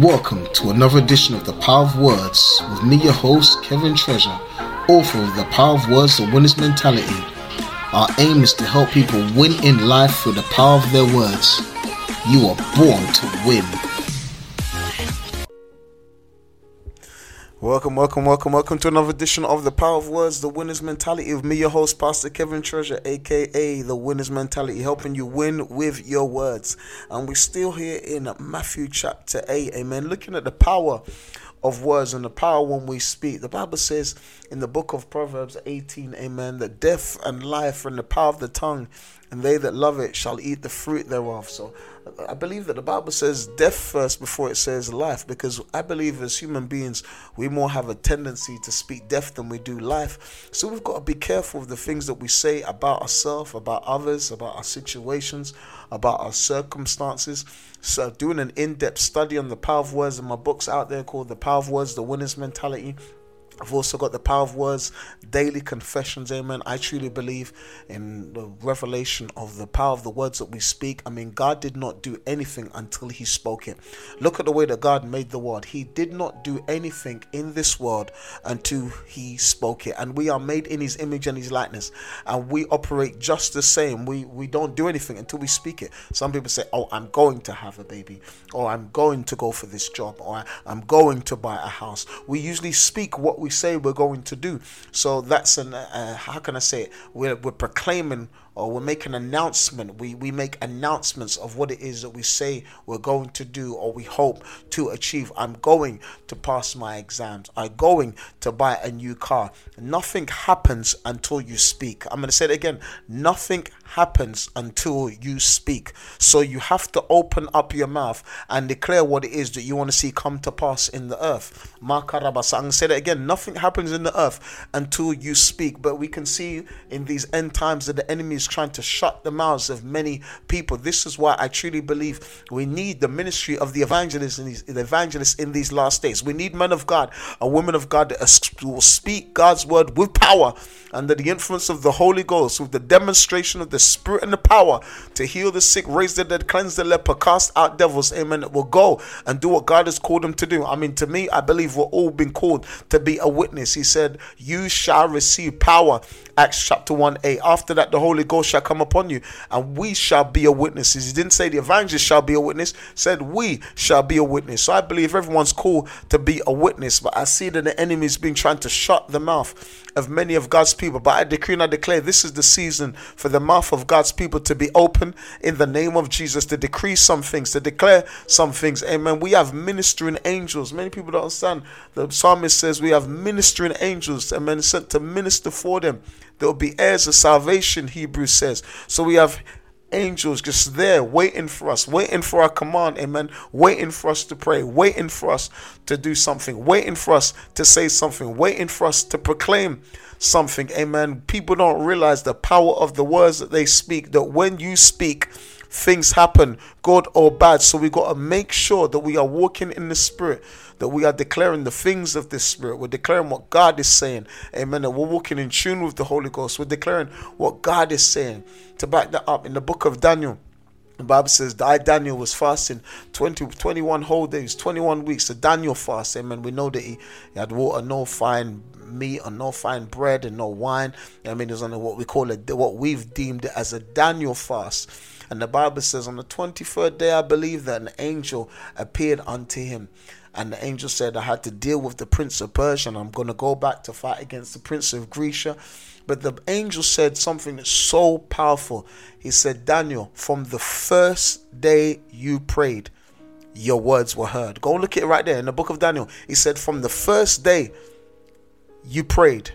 Welcome to another edition of The Power of Words with me, your host, Kevin Treasure, author of The Power of Words, The Winner's Mentality. Our aim is to help people win in life through the power of their words. You are born to win. Welcome, welcome, welcome, welcome to another edition of The Power of Words, The Winner's Mentality with me, your host, Pastor Kevin Treasure, aka The Winner's Mentality, helping you win with your words. And we're still here in Matthew chapter 8, amen, looking at the power of words and the power when we speak. The Bible says in the book of Proverbs 18, amen, that death and life are in the power of the tongue, and they that love it shall eat the fruit thereof. So I believe that the Bible says death first before it says life because I believe as human beings we more have a tendency to speak death than we do life. So we've got to be careful of the things that we say about ourselves, about others, about our situations, about our circumstances. So doing an in-depth study on the power of words in my books out there called The Power of Words, The Winner's Mentality. I've also got the power of words, daily confessions, amen. I truly believe in the revelation of the power of the words that we speak. I mean, God did not do anything until He spoke it. Look at the way that God made the world. He did not do anything in this world until He spoke it. And we are made in His image and His likeness. And we operate just the same. We, we don't do anything until we speak it. Some people say, Oh, I'm going to have a baby, or I'm going to go for this job, or I'm going to buy a house. We usually speak what we we say we're going to do. So that's an uh, how can I say it? We're we're proclaiming or we make an announcement. We, we make announcements of what it is that we say we're going to do or we hope to achieve. I'm going to pass my exams. I'm going to buy a new car. Nothing happens until you speak. I'm going to say it again. Nothing happens until you speak. So you have to open up your mouth and declare what it is that you want to see come to pass in the earth. I'm going to say that again. Nothing happens in the earth until you speak. But we can see in these end times that the enemy is trying to shut the mouths of many people. This is why I truly believe we need the ministry of the evangelists in these, the evangelists in these last days. We need men of God and women of God that will speak God's word with power under the influence of the Holy Ghost, with the demonstration of the Spirit and the power to heal the sick, raise the dead, cleanse the leper, cast out devils. Amen. That will go and do what God has called them to do. I mean, to me, I believe we're all been called to be a witness. He said, You shall receive power. Acts chapter 1 8. After that, the Holy Ghost shall come upon you, and we shall be a witnesses. He didn't say the evangelist shall be a witness, said we shall be a witness. So I believe everyone's called to be a witness, but I see that the enemy is being trying to shut the mouth of many of God's people. But I decree and I declare this is the season for the mouth of God's people to be open in the name of Jesus, to decree some things, to declare some things. Amen. We have ministering angels. Many people don't understand. The psalmist says we have ministering angels, amen, sent to minister for them. There will be heirs of salvation, Hebrews says. So we have angels just there waiting for us, waiting for our command, amen, waiting for us to pray, waiting for us to do something, waiting for us to say something, waiting for us to proclaim something, amen. People don't realize the power of the words that they speak, that when you speak, things happen, good or bad. So we got to make sure that we are walking in the spirit that we are declaring the things of the Spirit. We're declaring what God is saying. Amen. We're walking in tune with the Holy Ghost. We're declaring what God is saying. To back that up, in the book of Daniel, the Bible says I Daniel was fasting 20, 21 whole days, 21 weeks. The Daniel fast, amen. We know that he, he had water, no fine meat, and no fine bread, and no wine. I mean, it was on what we call it, what we've deemed as a Daniel fast. And the Bible says on the 23rd day, I believe that an angel appeared unto him. And the angel said, I had to deal with the prince of Persia, and I'm going to go back to fight against the prince of Grecia. But the angel said something that's so powerful. He said, Daniel, from the first day you prayed, your words were heard. Go look at it right there in the book of Daniel. He said, From the first day you prayed,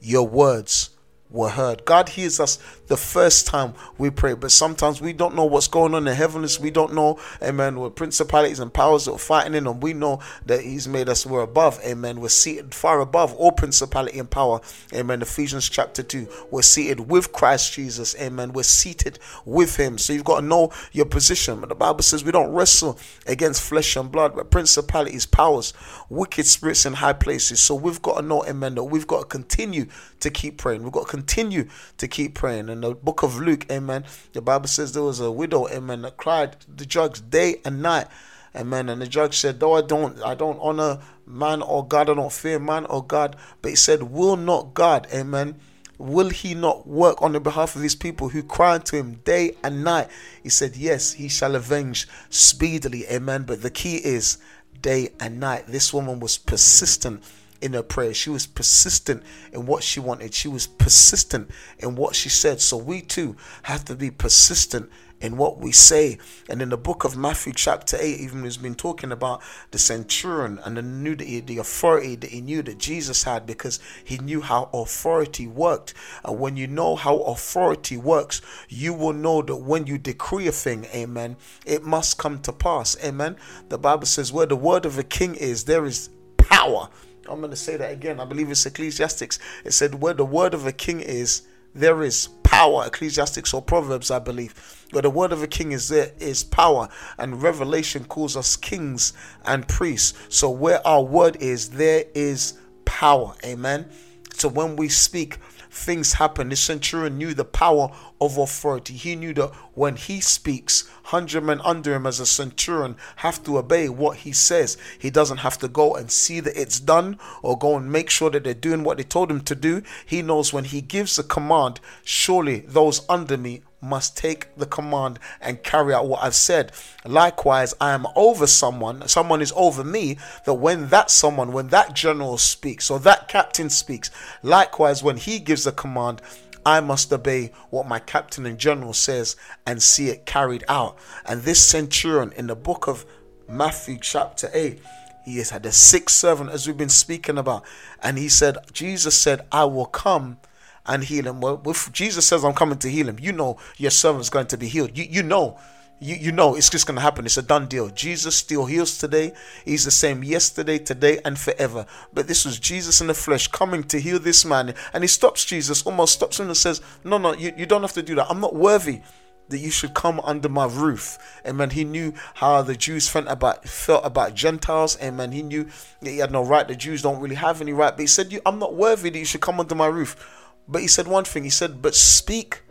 your words were heard. God hears us the first time we pray. But sometimes we don't know what's going on in the heavens. We don't know, amen, what principalities and powers that are fighting in them. We know that He's made us, we're above, amen. We're seated far above all principality and power, amen. Ephesians chapter 2. We're seated with Christ Jesus, amen. We're seated with Him. So you've got to know your position. But the Bible says we don't wrestle against flesh and blood, but principalities, powers, wicked spirits in high places. So we've got to know, amen, that we've got to continue to keep praying. We've got to continue to keep praying. In the book of Luke, amen, the Bible says there was a widow, amen, that cried the drugs day and night Amen. And the judge said, Though I don't I don't honor man or God, I don't fear man or God, but he said, Will not God, amen. Will he not work on the behalf of his people who cry unto him day and night? He said, Yes, he shall avenge speedily. Amen. But the key is day and night. This woman was persistent in her prayer. She was persistent in what she wanted. She was persistent in what she said. So we too have to be persistent in what we say. And in the book of Matthew, chapter 8, even has been talking about the centurion and the knew the authority that he knew that Jesus had because he knew how authority worked. And when you know how authority works, you will know that when you decree a thing, amen, it must come to pass. Amen. The Bible says, where the word of a king is, there is power. I'm going to say that again. I believe it's Ecclesiastics. It said, Where the word of a king is, there is power. Ecclesiastics or Proverbs, I believe. Where the word of a king is, there is power. And Revelation calls us kings and priests. So where our word is, there is power. Amen. So when we speak, things happen. The centurion knew the power of authority. He knew that when he speaks, hundred men under him as a centurion have to obey what he says. He doesn't have to go and see that it's done or go and make sure that they're doing what they told him to do. He knows when he gives a command, surely those under me must take the command and carry out what I've said. Likewise, I am over someone, someone is over me, that when that someone, when that general speaks or that captain speaks, likewise, when he gives a command, I must obey what my captain and general says and see it carried out. And this centurion in the book of Matthew, chapter 8, he has had a sick servant, as we've been speaking about. And he said, Jesus said, I will come and heal him. Well, if Jesus says, I'm coming to heal him, you know your servant's going to be healed. You, you know you, you know it's just going to happen. It's a done deal. Jesus still heals today. He's the same yesterday, today, and forever. But this was Jesus in the flesh coming to heal this man. And he stops Jesus, almost stops him and says, No, no, you, you don't have to do that. I'm not worthy that you should come under my roof. Amen. He knew how the Jews felt about felt about Gentiles. Amen. He knew that he had no right. The Jews don't really have any right. But he said, I'm not worthy that you should come under my roof. But he said one thing. He said, But speak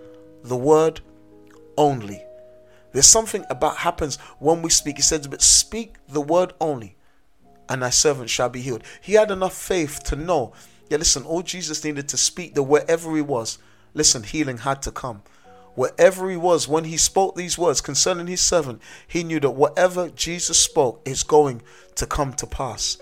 the word only. There's something about happens when we speak. He says, But speak the word only, and thy servant shall be healed. He had enough faith to know. Yeah, listen, all Jesus needed to speak that wherever he was, listen, healing had to come. Wherever he was, when he spoke these words concerning his servant, he knew that whatever Jesus spoke is going to come to pass.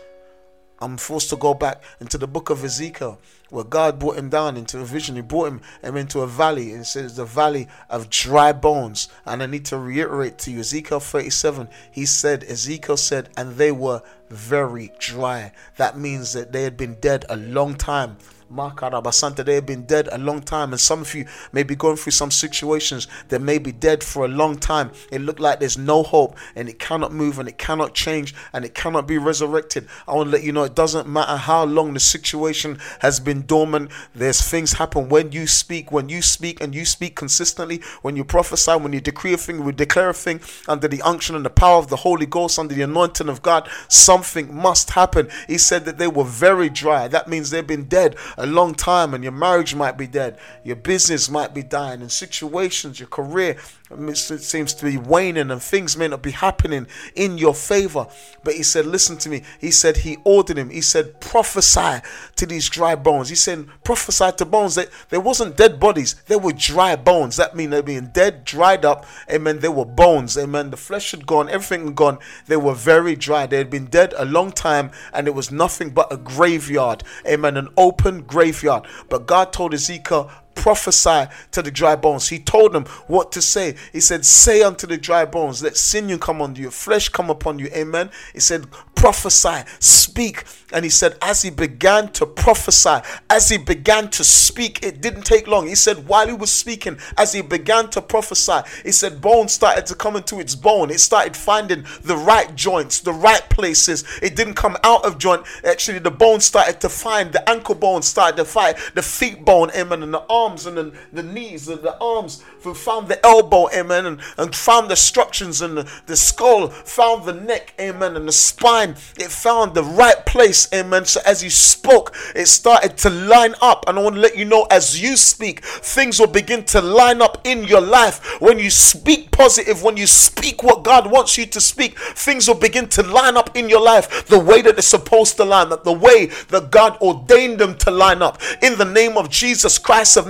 I'm forced to go back into the book of Ezekiel, where God brought him down into a vision. He brought him, him into a valley. It says the valley of dry bones. And I need to reiterate to you, Ezekiel 37, he said, Ezekiel said, and they were very dry. That means that they had been dead a long time. Makarabasanta, they have been dead a long time, and some of you may be going through some situations that may be dead for a long time. It looked like there's no hope, and it cannot move, and it cannot change, and it cannot be resurrected. I want to let you know it doesn't matter how long the situation has been dormant. There's things happen when you speak, when you speak, and you speak consistently. When you prophesy, when you decree a thing, we declare a thing under the unction and the power of the Holy Ghost, under the anointing of God. Something must happen. He said that they were very dry. That means they've been dead a long time and your marriage might be dead, your business might be dying, and situations, your career it seems to be waning and things may not be happening in your favor. But he said, Listen to me. He said, He ordered him. He said, Prophesy to these dry bones. He said, Prophesy to bones. That there wasn't dead bodies, they were dry bones. That means they're being dead, dried up. Amen. They were bones. Amen. The flesh had gone, everything had gone. They were very dry. They had been dead a long time and it was nothing but a graveyard. Amen. An open graveyard. But God told Ezekiel, prophesy to the dry bones. He told them what to say. He said, Say unto the dry bones, let sinew come on you, flesh come upon you. Amen. He said, Prophesy, speak. And he said, As he began to prophesy, as he began to speak, it didn't take long. He said, While he was speaking, as he began to prophesy, he said, Bone started to come into its bone. It started finding the right joints, the right places. It didn't come out of joint. Actually, the bone started to find, the ankle bone started to find, the feet bone, amen, and the arm arms and the, the knees and the arms, found the elbow, amen, and, and found the structures and the, the skull, found the neck, amen, and the spine. It found the right place, amen. So as you spoke, it started to line up. And I want to let you know as you speak, things will begin to line up in your life. When you speak positive, when you speak what God wants you to speak, things will begin to line up in your life the way that they're supposed to line up, the way that God ordained them to line up. In the name of Jesus Christ of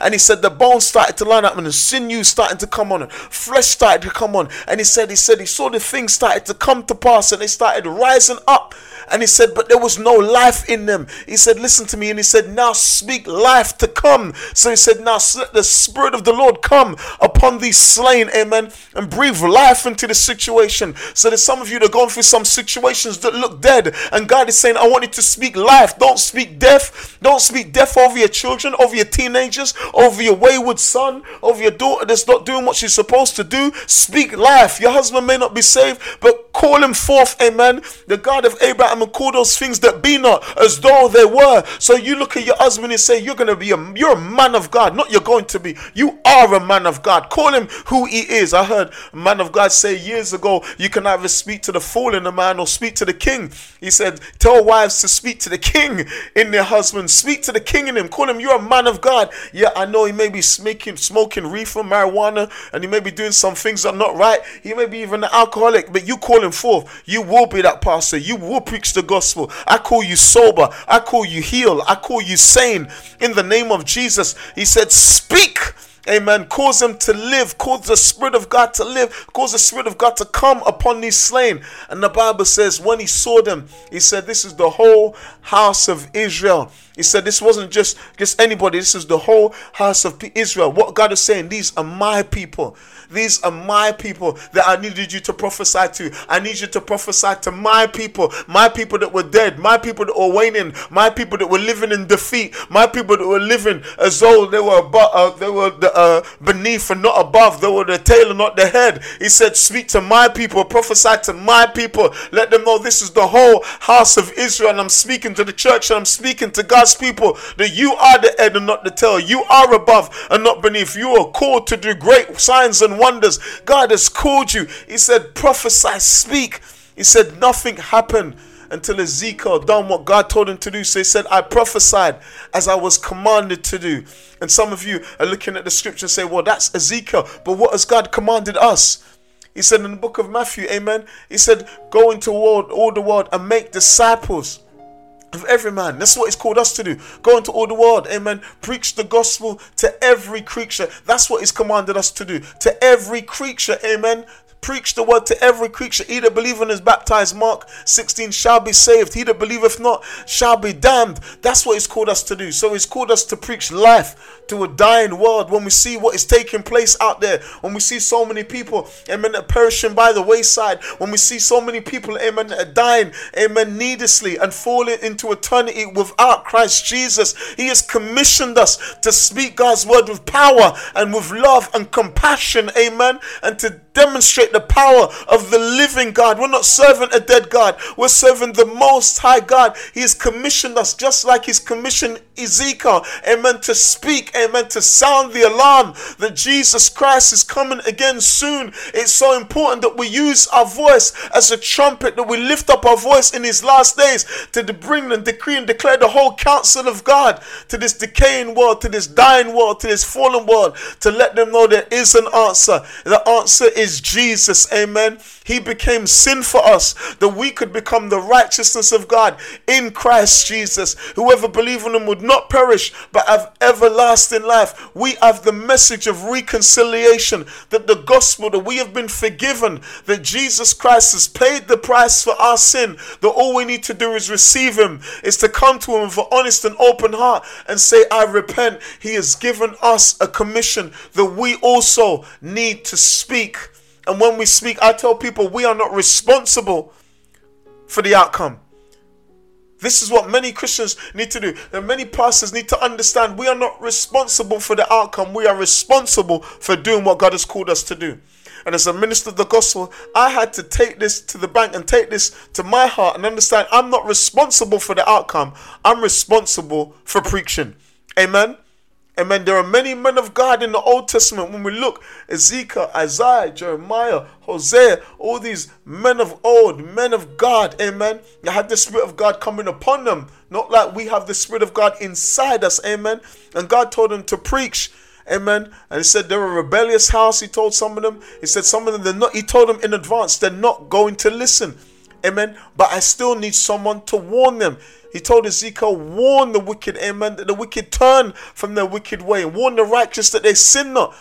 And he said the bones started to line up and the sinews started to come on, and flesh started to come on. And he said, he said, he saw the things started to come to pass and they started rising up and he said, But there was no life in them. He said, Listen to me. And he said, Now speak life to come. So he said, Now let the Spirit of the Lord come upon these slain. Amen. And breathe life into the situation. So there's some of you that are going through some situations that look dead. And God is saying, I want you to speak life. Don't speak death. Don't speak death over your children, over your teenagers, over your wayward son, over your daughter that's not doing what she's supposed to do. Speak life. Your husband may not be saved, but call him forth. Amen. The God of Abraham and call those things that be not as though they were. So you look at your husband and say, You're gonna be a you're a man of God. Not you're going to be. You are a man of God. Call him who he is. I heard a man of God say years ago, you can either speak to the fool in the man or speak to the king. He said, Tell wives to speak to the king in their husband. Speak to the king in him. Call him, you're a man of God. Yeah, I know he may be smoking smoking reefer, marijuana, and he may be doing some things that are not right. He may be even an alcoholic, but you call him forth. You will be that pastor. You will preach the gospel. I call you sober. I call you heal. I call you sane. In the name of Jesus, He said, Speak. Amen. Cause them to live. Cause the Spirit of God to live. Cause the Spirit of God to come upon these slain. And the Bible says, when he saw them, he said, This is the whole house of Israel. He said, This wasn't just, just anybody. This is the whole house of Israel. What God is saying, these are my people. These are my people that I needed you to prophesy to. I need you to prophesy to my people, my people that were dead, my people that were waning, my people that were living in defeat, my people that were living as though they were above, uh, they were the, uh, beneath and not above. Were the tail and not the head. He said, "Speak to my people, prophesy to my people. Let them know this is the whole house of Israel." And I'm speaking to the church, and I'm speaking to God's people that you are the head and not the tail. You are above and not beneath. You are called to do great signs and wonders. God has called you. He said, prophesy, speak. He said, nothing happened until Ezekiel done what God told him to do. So he said, I prophesied as I was commanded to do. And some of you are looking at the scripture and say, well, that's Ezekiel. But what has God commanded us? He said in the book of Matthew, amen. He said, go into all, all the world and make disciples of every man. That's what he's called us to do. Go into all the world, amen. Preach the gospel to every creature. That's what he's commanded us to do. To every creature, amen. Preach the word to every creature. He that believeth and is baptized, Mark 16, shall be saved. He that believeth not shall be damned. That's what he's called us to do. So he's called us to preach life to a dying world. When we see what is taking place out there, when we see so many people, amen, perishing by the wayside, when we see so many people, amen, dying, amen, needlessly and falling into eternity without Christ Jesus, he has commissioned us to speak God's word with power and with love and compassion, amen, and to demonstrate the power of the living God. We're not serving a dead God, we're serving the Most High God. He has commissioned us just like He's commissioned Ezekiel, amen, to speak, amen, to sound the alarm that Jesus Christ is coming again soon. It's so important that we use our voice as a trumpet, that we lift up our voice in His last days to bring and decree and declare the whole counsel of God to this decaying world, to this dying world, to this fallen world, to let them know there is an answer. The answer is is Jesus. Amen. He became sin for us that we could become the righteousness of God in Christ Jesus. Whoever believes in him would not perish but have everlasting life. We have the message of reconciliation that the gospel that we have been forgiven, that Jesus Christ has paid the price for our sin, that all we need to do is receive him, is to come to him with an honest and open heart and say, I repent. He has given us a commission that we also need to speak and when we speak, I tell people we are not responsible for the outcome. This is what many Christians need to do. And many pastors need to understand we are not responsible for the outcome. We are responsible for doing what God has called us to do. And as a minister of the gospel, I had to take this to the bank and take this to my heart and understand I'm not responsible for the outcome. I'm responsible for preaching. Amen. Amen. There are many men of God in the Old Testament. When we look, Ezekiel, Isaiah, Jeremiah, Hosea, all these men of old, men of God, amen. They had the Spirit of God coming upon them. Not like we have the Spirit of God inside us, amen. And God told them to preach. Amen. And he said they're a rebellious house. He told some of them. He said some of them they're not. He told them in advance they're not going to listen. Amen. But I still need someone to warn them. He told Ezekiel, warn the wicked, amen, that the wicked turn from their wicked way, warn the righteous that they sin not.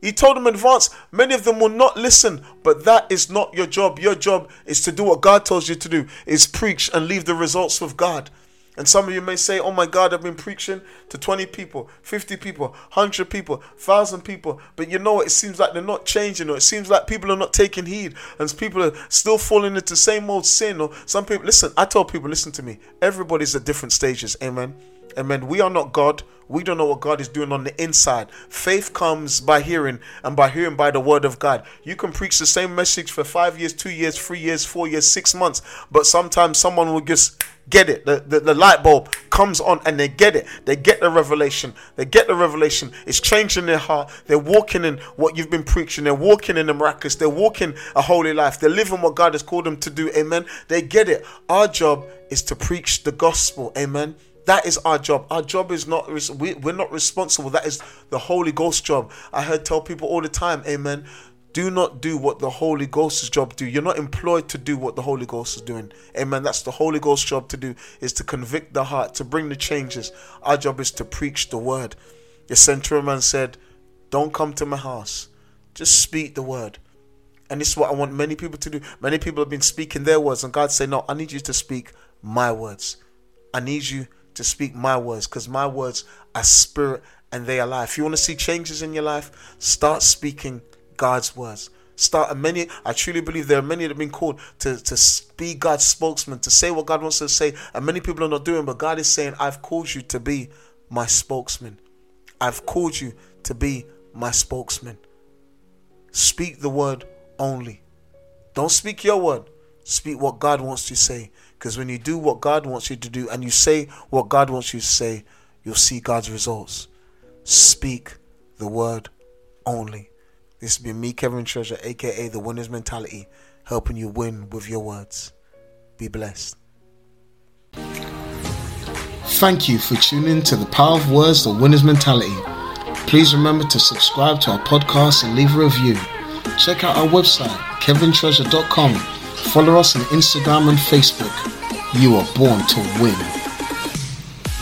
He told them in advance, many of them will not listen, but that is not your job. Your job is to do what God tells you to do, is preach and leave the results with God. And some of you may say, Oh my God, I've been preaching to 20 people, 50 people, 100 people, 1,000 people. But you know what? It seems like they're not changing, or it seems like people are not taking heed, and people are still falling into the same old sin. Or some people, listen, I tell people, listen to me. Everybody's at different stages. Amen. Amen. We are not God. We don't know what God is doing on the inside. Faith comes by hearing, and by hearing by the word of God. You can preach the same message for five years, two years, three years, four years, six months, but sometimes someone will just get it. The, the, the, light bulb comes on and they get it. They get the revelation. They get the revelation. It's changing their heart. They're walking in what you've been preaching. They're walking in the miraculous. They're walking a holy life. They're living what God has called them to do. Amen. They get it. Our job is to preach the gospel. Amen. That is our job. Our job is not, we, we're not responsible. That is the Holy Ghost job. I heard tell people all the time, amen. Do not do what the Holy Ghost's job do. You're not employed to do what the Holy Ghost is doing. Amen. That's the Holy Ghost's job to do is to convict the heart, to bring the changes. Our job is to preach the word. The centurion said, Don't come to my house. Just speak the word. And this is what I want many people to do. Many people have been speaking their words, and God said, No, I need you to speak my words. I need you to speak my words because my words are spirit and they are life. If you want to see changes in your life, start speaking God's words. Start many. I truly believe there are many that have been called to to be God's spokesman, to say what God wants to say, and many people are not doing. But God is saying, "I've called you to be my spokesman. I've called you to be my spokesman. Speak the word only. Don't speak your word. Speak what God wants to say. Because when you do what God wants you to do, and you say what God wants you to say, you'll see God's results. Speak the word only. This has been me, Kevin Treasure, aka The Winner's Mentality, helping you win with your words. Be blessed. Thank you for tuning to the Power of Words, The Winner's Mentality. Please remember to subscribe to our podcast and leave a review. Check out our website, kevintreasure.com. Follow us on Instagram and Facebook. You are born to win.